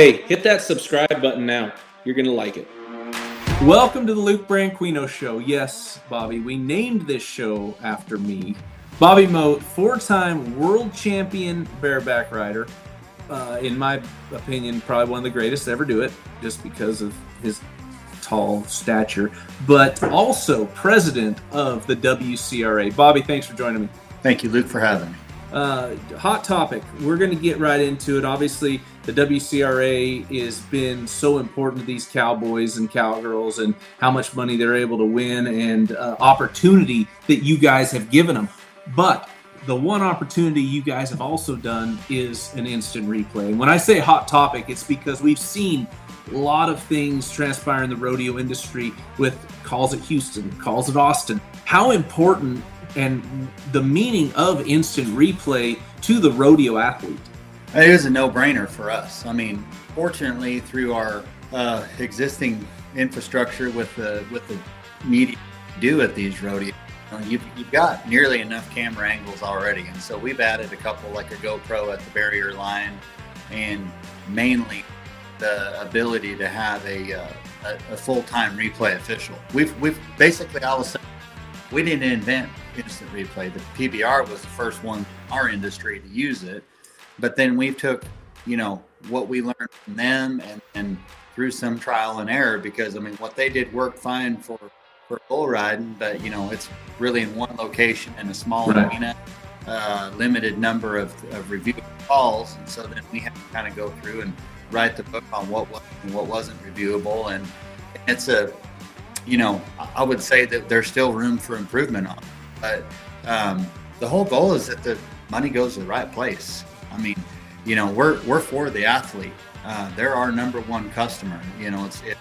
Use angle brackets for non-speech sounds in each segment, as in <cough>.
Hey, hit that subscribe button now. You're going to like it. Welcome to the Luke Branquinho Show. Yes, Bobby, we named this show after me. Bobby Mote, four time world champion bareback rider. Uh, in my opinion, probably one of the greatest to ever do it, just because of his tall stature, but also president of the WCRA. Bobby, thanks for joining me. Thank you, Luke, for having me. Uh, hot topic. We're going to get right into it. Obviously, the WCRA has been so important to these cowboys and cowgirls and how much money they're able to win and uh, opportunity that you guys have given them. But the one opportunity you guys have also done is an instant replay. And when I say hot topic, it's because we've seen a lot of things transpire in the rodeo industry with calls at Houston, calls at Austin. How important and the meaning of instant replay to the rodeo athlete? It was a no-brainer for us. I mean, fortunately, through our uh, existing infrastructure with the with the media do at these rodeos, you've, you've got nearly enough camera angles already, and so we've added a couple like a GoPro at the barrier line, and mainly the ability to have a, uh, a, a full-time replay official. We've we've basically all of a sudden we didn't invent instant replay. The PBR was the first one in our industry to use it, but then we took, you know, what we learned from them and, and through some trial and error because I mean what they did worked fine for for bull riding, but you know it's really in one location in a small right. arena, uh, limited number of, of review calls, and so then we had to kind of go through and write the book on what was and what wasn't reviewable, and it's a you know, I would say that there's still room for improvement on. It. But um, the whole goal is that the money goes to the right place. I mean, you know, we're we're for the athlete. Uh, they're our number one customer. You know, it's it,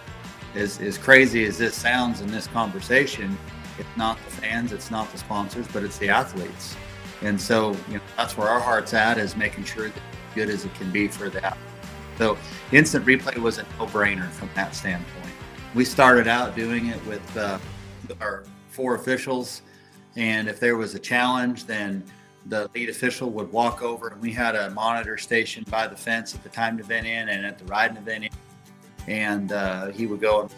as as crazy as this sounds in this conversation. It's not the fans, it's not the sponsors, but it's the athletes. And so, you know, that's where our heart's at is making sure that good as it can be for that. So, instant replay was a no-brainer from that standpoint we started out doing it with uh, our four officials, and if there was a challenge, then the lead official would walk over, and we had a monitor station by the fence at the time event in and at the riding event in, and uh, he would go,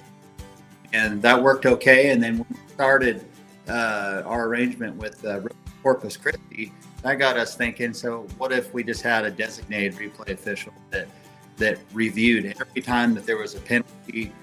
and that worked okay. And then we started uh, our arrangement with uh, Corpus Christi. That got us thinking. So, what if we just had a designated replay official that that reviewed every time that there was a penalty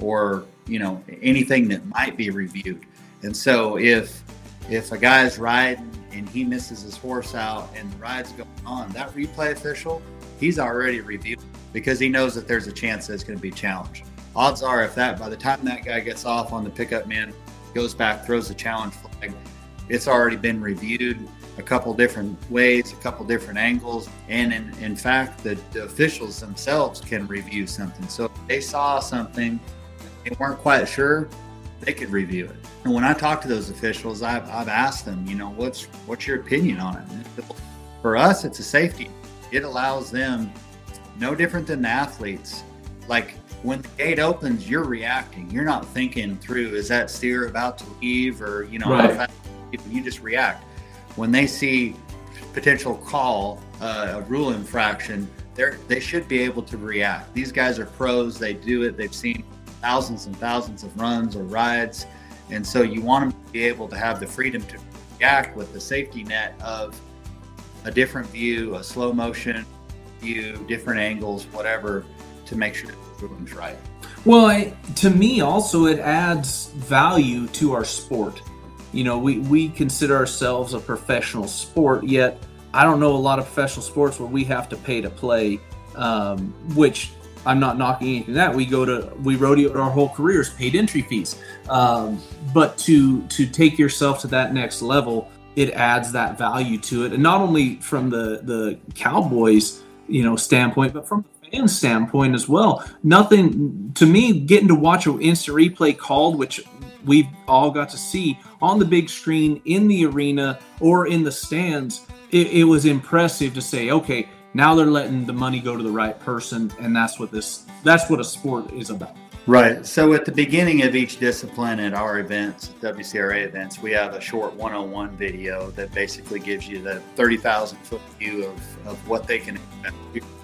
or you know anything that might be reviewed. And so if if a guy's riding and he misses his horse out and the ride's going on, that replay official he's already reviewed because he knows that there's a chance that it's going to be challenged. Odds are, if that by the time that guy gets off on the pickup man, goes back, throws the challenge flag, it's already been reviewed a couple different ways, a couple different angles, and in, in fact, the, the officials themselves can review something. So if they saw something they weren't quite sure, they could review it. And when I talk to those officials, I've, I've asked them, you know, what's what's your opinion on it? For us, it's a safety. It allows them, no different than the athletes. Like when the gate opens, you're reacting. You're not thinking through, is that steer about to leave or, you know, right. you just react. When they see potential call, uh, a rule infraction, they they should be able to react. These guys are pros. They do it. They've seen thousands and thousands of runs or rides. And so you want them to be able to have the freedom to react with the safety net of a different view, a slow motion view, different angles, whatever, to make sure everyone's right. Well, I, to me, also, it adds value to our sport. You know, we, we consider ourselves a professional sport, yet I don't know a lot of professional sports where we have to pay to play, um, which I'm not knocking anything that we go to we rodeo our whole careers paid entry fees, um, but to to take yourself to that next level, it adds that value to it, and not only from the the Cowboys you know standpoint, but from the fan standpoint as well. Nothing to me getting to watch an instant replay called, which we've all got to see on the big screen in the arena or in the stands. It, it was impressive to say, okay, now they're letting the money go to the right person, and that's what this that's what a sport is about. Right. So at the beginning of each discipline at our events, WCRA events, we have a short 101 video that basically gives you the 30,000 foot view of, of what they can expect.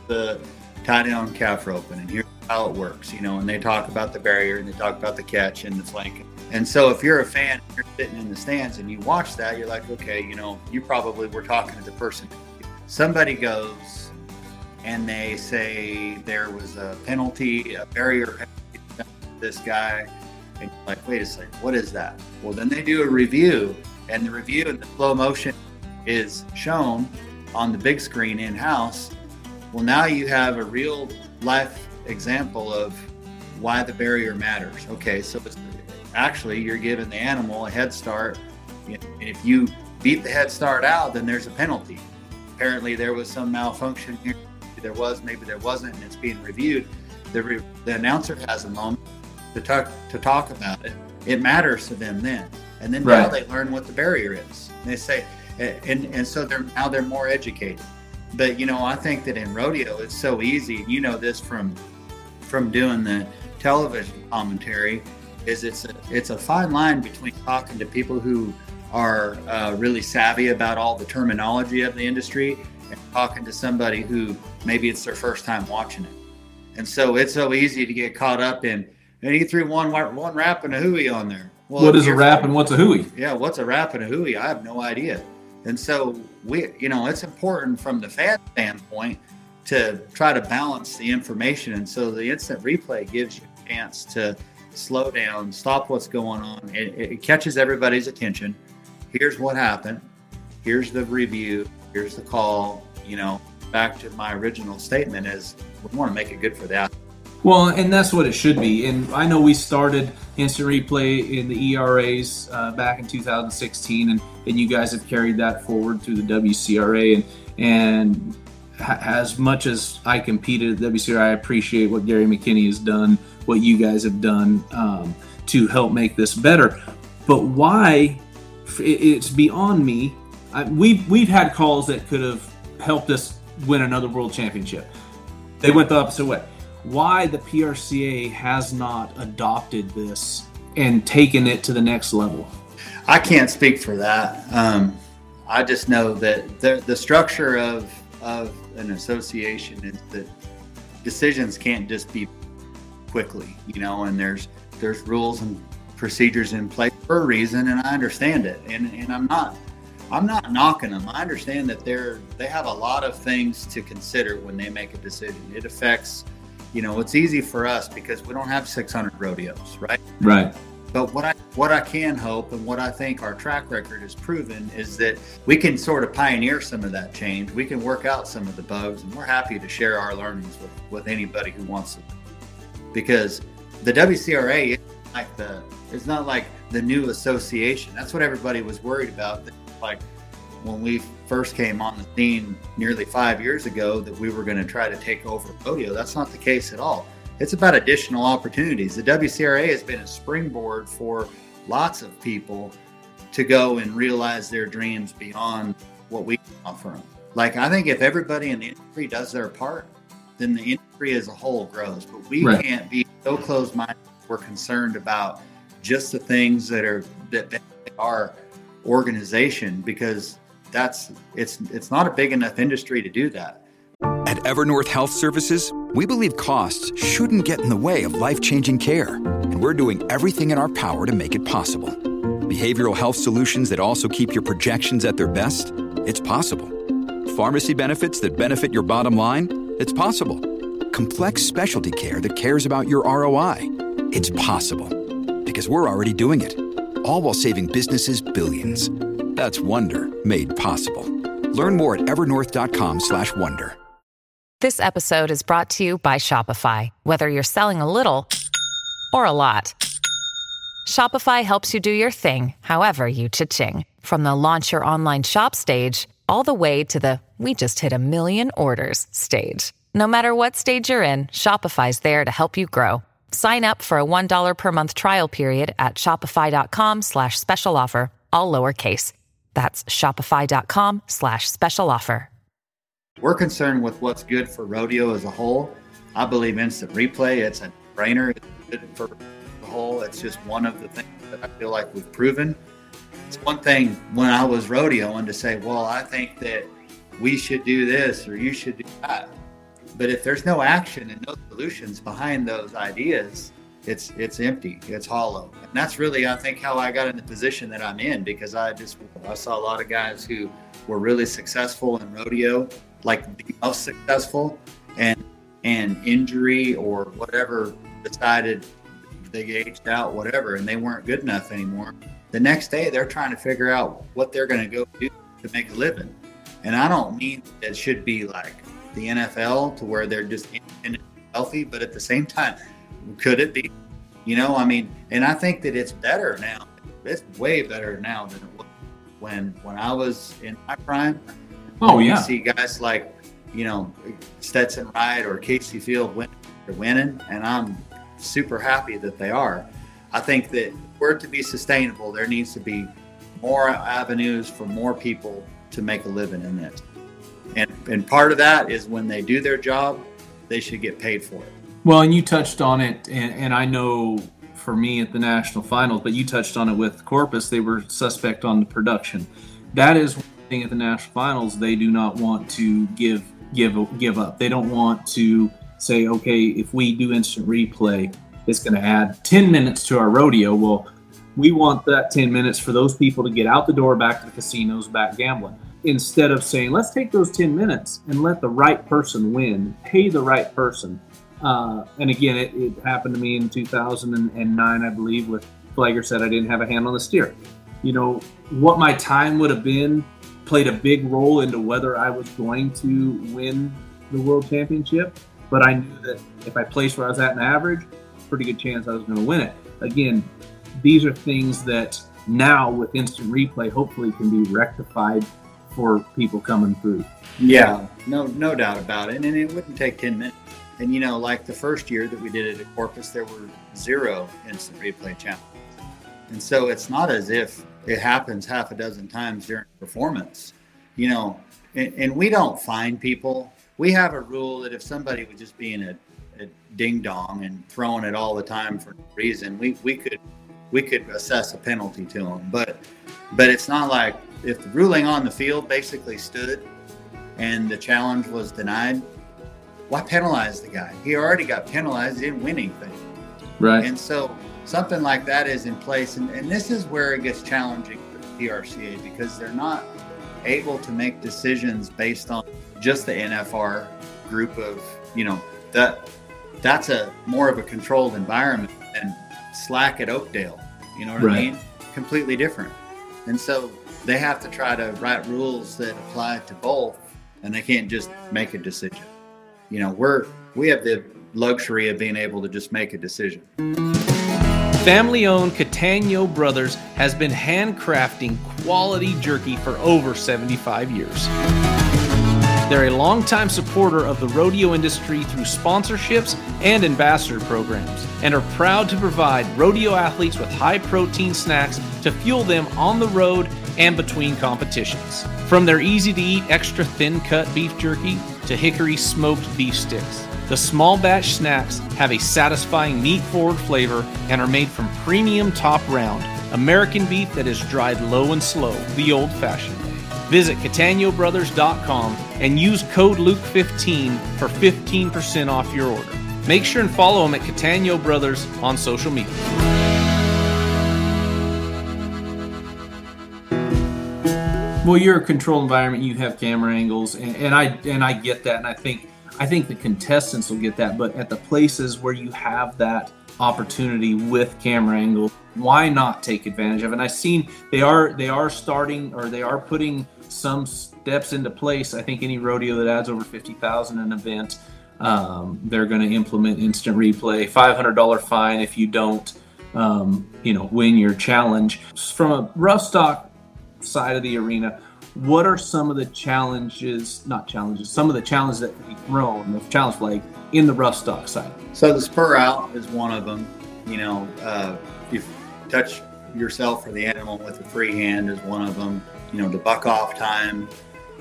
The tie down calf roping, and here's how it works, you know, and they talk about the barrier and they talk about the catch and the flank. And so if you're a fan, and you're sitting in the stands and you watch that, you're like, okay, you know, you probably were talking to the person. Somebody goes and they say there was a penalty, a barrier penalty, this guy, and you're like, wait a second, what is that? Well, then they do a review, and the review in the slow motion is shown on the big screen in house. Well, now you have a real life example of why the barrier matters. Okay, so actually you're giving the animal a head start. And if you beat the head start out, then there's a penalty. Apparently, there was some malfunction here. There was, maybe there wasn't, and it's being reviewed. The, re- the announcer has a moment to talk to talk about it. It matters to them then, and then right. now they learn what the barrier is. And they say, and and so they're now they're more educated. But you know, I think that in rodeo it's so easy. You know this from from doing the television commentary is it's a, it's a fine line between talking to people who are uh, really savvy about all the terminology of the industry and talking to somebody who maybe it's their first time watching it. And so it's so easy to get caught up in, and he threw one one wrap and a hooey on there. Well, what is a wrap and what's a hooey? Yeah, what's a wrap and a hooey? I have no idea. And so we, you know, it's important from the fan standpoint to try to balance the information. And so the instant replay gives you a chance to slow down, stop what's going on. It, it catches everybody's attention. Here's what happened. Here's the review. Here's the call. You know, back to my original statement is we want to make it good for athlete. Well, and that's what it should be. And I know we started instant replay in the ERAs uh, back in 2016, and, and you guys have carried that forward through the WCRA. And and ha- as much as I competed at WCRA, I appreciate what Gary McKinney has done, what you guys have done um, to help make this better. But why? It's beyond me. I, we've we've had calls that could have helped us win another world championship. They went the opposite way why the PRCA has not adopted this and taken it to the next level. I can't speak for that. Um, I just know that the, the structure of, of an association is that decisions can't just be quickly, you know, and there's there's rules and procedures in place for a reason, and I understand it. And, and I'm not I'm not knocking them. I understand that they're they have a lot of things to consider when they make a decision. It affects you know, it's easy for us because we don't have 600 rodeos, right? Right. But what I what I can hope and what I think our track record has proven is that we can sort of pioneer some of that change. We can work out some of the bugs, and we're happy to share our learnings with, with anybody who wants to. Because the WCRA is like the it's not like the new association. That's what everybody was worried about. Like when we first came on the scene nearly five years ago that we were going to try to take over rodeo. That's not the case at all. It's about additional opportunities. The WCRA has been a springboard for lots of people to go and realize their dreams beyond what we offer them. Like, I think if everybody in the industry does their part, then the industry as a whole grows. But we right. can't be so closed minded. We're concerned about just the things that are that our organization because that's it's it's not a big enough industry to do that. At Evernorth Health Services, we believe costs shouldn't get in the way of life-changing care, and we're doing everything in our power to make it possible. Behavioral health solutions that also keep your projections at their best? It's possible. Pharmacy benefits that benefit your bottom line? It's possible. Complex specialty care that cares about your ROI? It's possible. Because we're already doing it. All while saving businesses billions. That's Wonder made possible. Learn more at evernorth.com/slash wonder. This episode is brought to you by Shopify. Whether you're selling a little or a lot, Shopify helps you do your thing, however you cha-ching. From the launch your online shop stage all the way to the we just hit a million orders stage. No matter what stage you're in, Shopify's there to help you grow. Sign up for a $1 per month trial period at shopify.com slash special offer, all lowercase. That's shopify.com slash special offer. We're concerned with what's good for rodeo as a whole. I believe instant replay, it's a brainer. It's good for the whole. It's just one of the things that I feel like we've proven. It's one thing when I was rodeoing to say, well, I think that we should do this or you should do that. But if there's no action and no solutions behind those ideas, it's it's empty, it's hollow. And that's really I think how I got in the position that I'm in because I just I saw a lot of guys who were really successful in rodeo, like the most successful, and and injury or whatever decided they aged out, whatever, and they weren't good enough anymore. The next day they're trying to figure out what they're going to go do to make a living. And I don't mean it should be like the NFL to where they're just healthy, but at the same time, could it be? You know, I mean, and I think that it's better now. It's way better now than it was when when I was in my prime. Oh yeah. You see guys like, you know, Stetson Wright or Kaycee Feild winning, winning, and I'm super happy that they are. I think that for it to be sustainable, there needs to be more avenues for more people to make a living in this. And, part of that is when they do their job, they should get paid for it. Well, and you touched on it, and, and I know for me at the national finals, but you touched on it with Corpus. They were suspect on the production. That is one thing at the national finals. They do not want to give give give up. They don't want to say, okay, if we do instant replay, it's going to add 10 minutes to our rodeo. Well, we want that 10 minutes for those people to get out the door back to the casinos, back gambling. Instead of saying, let's take those 10 minutes and let the right person win, pay the right person. Uh, and again, it, it, happened to me in 2009, I believe, with Flagger said I didn't have a hand on the steer. You know, what my time would have been played a big role into whether I was going to win the world championship. But I knew that if I placed where I was at in average, pretty good chance I was going to win it. Again, these are things that now with instant replay hopefully can be rectified for people coming through. Yeah, uh, no, no doubt about it. And it wouldn't take 10 minutes. And you know, like the first year that we did it at Corpus, there were zero instant replay challenges. And so it's not as if it happens half a dozen times during performance, you know, and, and we don't find people. We have a rule that if somebody was just being a, a ding dong and throwing it all the time for no reason, we, we could we could assess a penalty to them. But but it's not like if the ruling on the field basically stood and the challenge was denied, why penalize the guy? He already got penalized, he didn't win anything. Right. And so something like that is in place. And, and this is where it gets challenging for the PRCA because they're not able to make decisions based on just the NFR group of, you know, that that's a more of a controlled environment than slack at Oakdale. You know what right. I mean? Completely different. And so they have to try to write rules that apply to both, and they can't just make a decision. You know, we're we have the luxury of being able to just make a decision. Family owned Cattaneo Brothers has been handcrafting quality jerky for over 75 years. They're a longtime supporter of the rodeo industry through sponsorships and ambassador programs, and are proud to provide rodeo athletes with high protein snacks to fuel them on the road and between competitions. From their easy to eat extra thin cut beef jerky to hickory smoked beef sticks. The small batch snacks have a satisfying meat forward flavor and are made from premium top round American beef that is dried low and slow, the old fashioned. Visit CattaneoBrothers.com and use code Luke15 for 15% off your order. Make sure and follow them at Cattaneo Brothers on social media. Well, you're a controlled environment. You have camera angles, and, and I and I get that, and I think I think the contestants will get that. But at the places where you have that opportunity with camera angle, why not take advantage of it? And I've seen they are they are starting or they are putting some steps into place. I think any rodeo that adds over 50,000 an event, um, they're going to implement instant replay, $500 fine if you don't, um, you know, win your challenge. From a rough stock side of the arena, what are some of the challenges, not challenges, some of the challenges that be thrown, the challenge flag, in the rough stock side? So the spur out is one of them. You know, uh, you touch yourself or the animal with a free hand is one of them. You know, the buck off time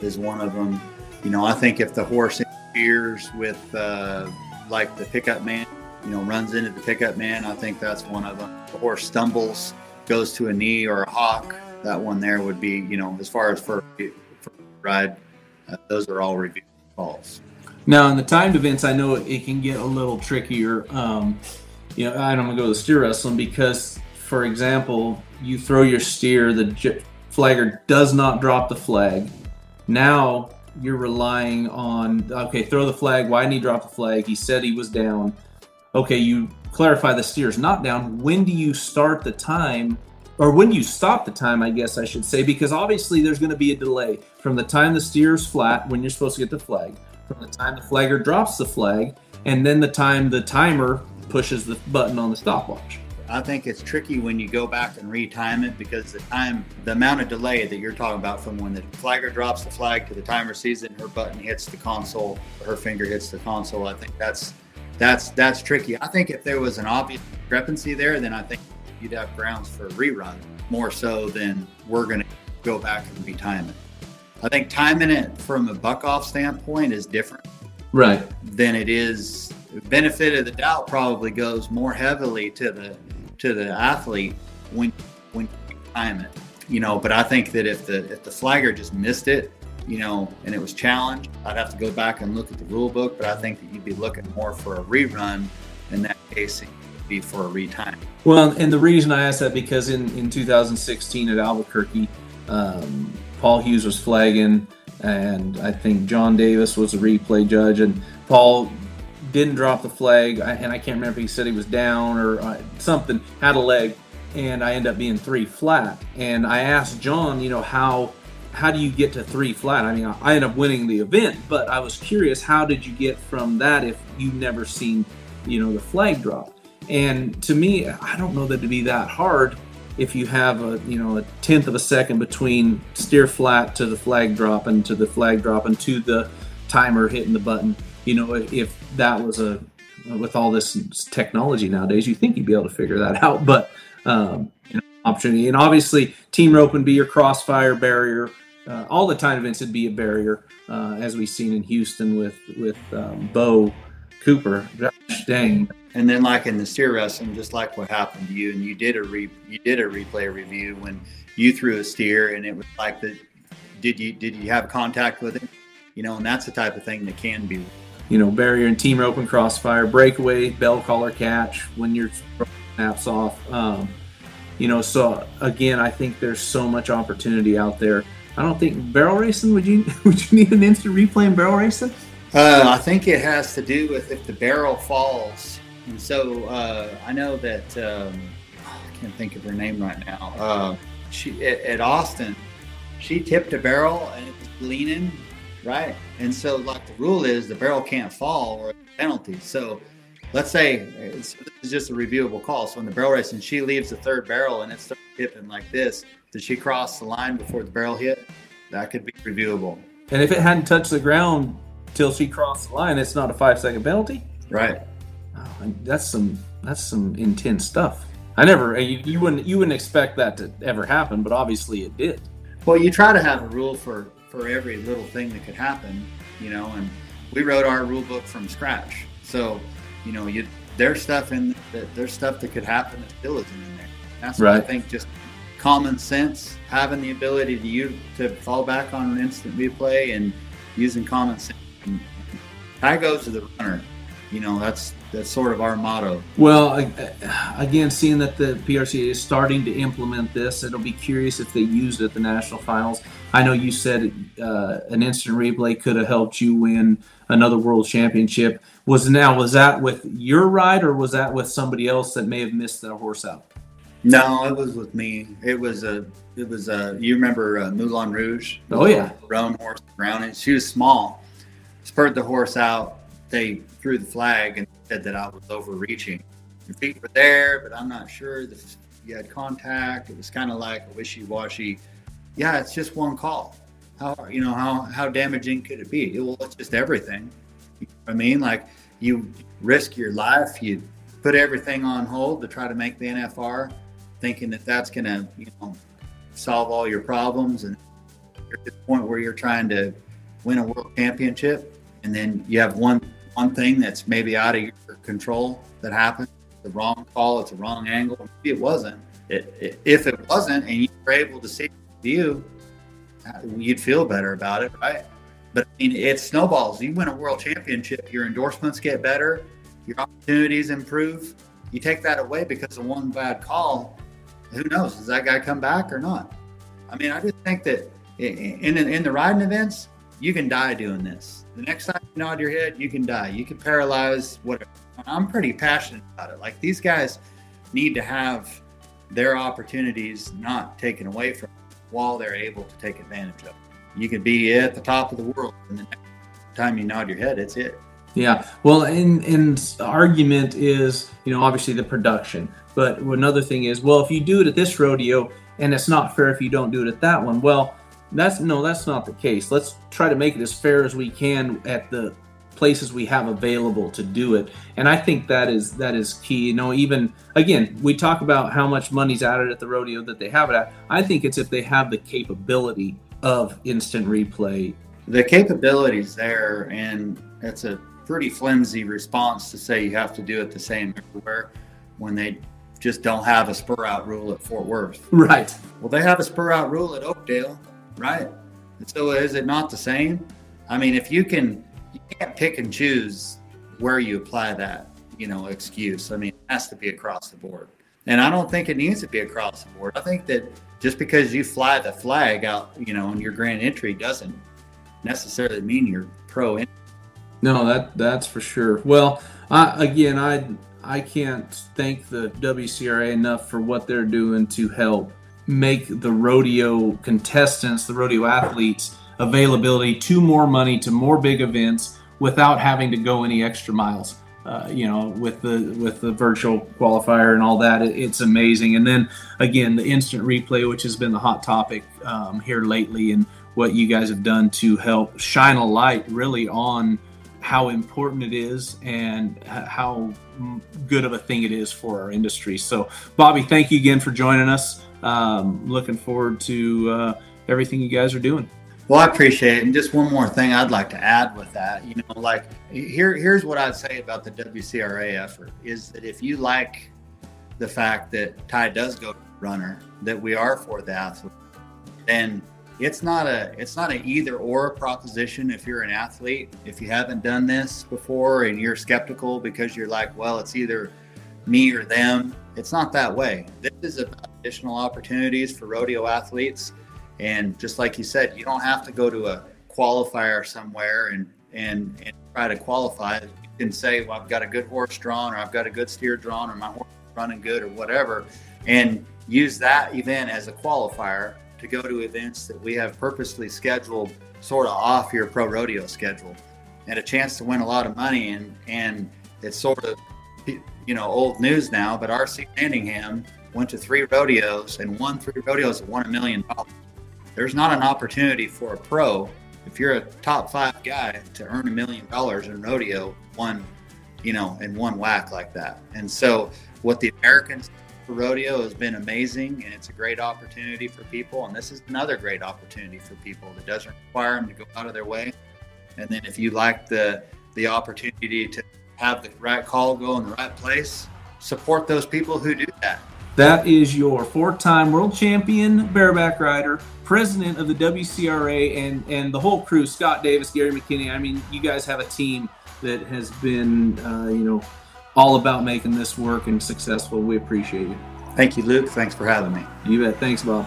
is one of them. You know, I think if the horse interferes with uh, like the pickup man, you know, runs into the pickup man, I think that's one of them. The horse stumbles, goes to a knee or a hock, that one there would be, you know, as far as for, for ride, uh, those are all review calls. Now, in the timed events, I know it can get a little trickier. Um, you know, I'm to go to steer wrestling because, for example, you throw your steer, the flagger does not drop the flag. Now you're relying on, okay, throw the flag. Why didn't he drop the flag? He said he was down. Okay, you clarify the steer's not down. When do you start the time? Or when you stop the time, I guess I should say, because obviously there's going to be a delay from the time the steer's flat when you're supposed to get the flag, from the time the flagger drops the flag, and then the time the timer pushes the button on the stopwatch. I think it's tricky when you go back and retime it because the time, the amount of delay that you're talking about from when the flagger drops the flag to the timer sees it and her button hits the console, her finger hits the console. I think that's that's that's tricky. I think if there was an obvious discrepancy there, then I think you'd have grounds for a rerun more so than we're going to go back and retime it. I think timing it from a buck off standpoint is different, right? Than it is benefit of the doubt probably goes more heavily to the to the athlete when when you time it. You know, but I think that if the if the flagger just missed it, you know, and it was challenged, I'd have to go back and look at the rule book. But I think that you'd be looking more for a rerun in that case be for a retime. Well, and the reason I asked that because in in 2016 at Albuquerque, um, Paul Hughes was flagging, and I think John Davis was a replay judge, and Paul didn't drop the flag, and I can't remember if he said he was down or uh, something, had a leg, and I end up being three flat. And I asked John, you know, how how do you get to three flat? I mean, I end up winning the event, but I was curious, how did you get from that if you've never seen, you know, the flag drop? And to me, I don't know that to be that hard if you have a you know a tenth of a second between steer flat to the flag drop and to the flag drop and to the timer hitting the button you know, if that was a with all this technology nowadays, you think you'd be able to figure that out. But um, you know, opportunity, and obviously, team rope would be your crossfire barrier. Uh, all the time events would be a barrier, uh, as we've seen in Houston with with um, Bo Cooper. Gosh, dang. And then, like in the steer wrestling, just like what happened to you, and you did a re, you did a replay review when you threw a steer, and it was like the did you did you have contact with it? You know, and that's the type of thing that can be you know, barrier and team rope and crossfire, breakaway, bell collar catch when your snaps off. Um, you know, so again, I think there's so much opportunity out there. I don't think barrel racing. Would you <laughs> would you need an instant replay in barrel racing? Uh, I think it has to do with if the barrel falls. And so uh, I know that um, I can't think of her name right now. Uh, she at, at Austin, she tipped a barrel and it was leaning right? And so, like the rule is, the barrel can't fall or penalty. So, let's say it's, it's just a reviewable call. So, when the barrel race and she leaves the third barrel and it's tipping like this, did she cross the line before the barrel hit? That could be reviewable. And if it hadn't touched the ground till she crossed the line, it's not a five second penalty. Right. Oh, that's some that's some intense stuff. I never uh, you, you wouldn't you wouldn't expect that to ever happen, but obviously it did. Well, you try to have a rule for for every little thing that could happen, you know, and we wrote our rule book from scratch. So, you know, you there's stuff in there's stuff that could happen that still isn't in there. That's right. I think just common sense, having the ability to use to fall back on an instant replay and using common sense. And that goes to the runner. You know, that's that's sort of our motto. Well, again, seeing that the PRCA is starting to implement this, it'll be curious if they use it at the national finals. I know you said uh, an instant replay could have helped you win another world championship. Was now was that with your ride or was that with somebody else that may have missed that horse out? No, it was with me. It was a. It was a. You remember uh, Moulin Rouge? Oh yeah. Roan horse around it. She was small. Spurred the horse out. They threw the flag and said that I was overreaching. Your feet were there, but I'm not sure that you had contact. It was kind of like a wishy-washy yeah, it's just one call. How you know how how damaging could it be? Well, it's just everything. You know I mean, like you risk your life, you put everything on hold to try to make the NFR, thinking that that's going to you know solve all your problems, and you're at the point where you're trying to win a world championship, and then you have one one thing that's maybe out of your control that happens. The wrong call, it's a wrong angle. Maybe it wasn't. It, it, if it wasn't, and you were able to see the view, uh, you'd feel better about it, right? But I mean, it snowballs. You win a world championship, your endorsements get better, your opportunities improve. You take that away because of one bad call. Who knows? Does that guy come back or not? I mean, I just think that in in the riding events, you can die doing this. The next time you nod your head, you can die. You can paralyze whatever. I'm pretty passionate about it. Like these guys need to have their opportunities not taken away from them while they're able to take advantage of. You could be at the top of the world, and the next time you nod your head, it's it. Yeah, well, and and the argument is, you know, obviously the production, but another thing is, well, if you do it at this rodeo, and it's not fair if you don't do it at that one. Well, that's no, that's not the case. Let's try to make it as fair as we can at the places we have available to do it. And I think that is that is key. You know, even again, we talk about how much money's added at the rodeo that they have it at. I think it's if they have the capability of instant replay. The capabilities there, and it's a pretty flimsy response to say you have to do it the same everywhere when they just don't have a spur out rule at Fort Worth. <laughs> Right. Well, they have a spur out rule at Oakdale, right? So is it not the same? I mean, if you can, you can't pick and choose where you apply that, you know, excuse. I mean, it has to be across the board. And I don't think it needs to be across the board. I think that just because you fly the flag out, you know, in your grand entry doesn't necessarily mean you're pro. No, that that's for sure. Well, I, again, I I can't thank the WCRA enough for what they're doing to help make the rodeo contestants, the rodeo athletes, availability to more money to more big events without having to go any extra miles. Uh, you know, with the with the virtual qualifier and all that, it, it's amazing. And then again, the instant replay, which has been the hot topic um, here lately, and what you guys have done to help shine a light really on how important it is and how good of a thing it is for our industry. So, Bobby, thank you again for joining us. Um, looking forward to uh, everything you guys are doing. Well, I appreciate it. And just one more thing I'd like to add with that, you know, like here, here's what I'd say about the WCRA effort is that if you like the fact that Ty does go runner, that we are for the athlete, then it's not a it's not an either or proposition if you're an athlete if you haven't done this before and you're skeptical because you're like well it's either me or them. It's not that way. This is about additional opportunities for rodeo athletes. And just like you said you don't have to go to a qualifier somewhere and and, and try to qualify. You can say well i've got a good horse drawn or i've got a good steer drawn or my horse is running good or whatever and use that event as a qualifier to go to events that we have purposely scheduled sort of off your pro rodeo schedule. And a chance to win a lot of money and and it's sort of you know old news now but rc Manningham went to three rodeos and won three rodeos and won a million dollars there's not an opportunity for a pro if you're a top five guy to earn a million dollars in rodeo one you know in one whack like that and so what the americans rodeo has been amazing and it's a great opportunity for people. And this is another great opportunity for people that doesn't require them to go out of their way. And then if you like the the opportunity to have the right call go in the right place, support those people who do that. That is your four-time world champion bareback rider, president of the WCRA, and and the whole crew. Scott Davis, Gary McKinney. I mean, you guys have a team that has been, uh, you know, all about making this work and successful. We appreciate you. Thank you, Luke. Thanks for having me. You bet. Thanks, Bob.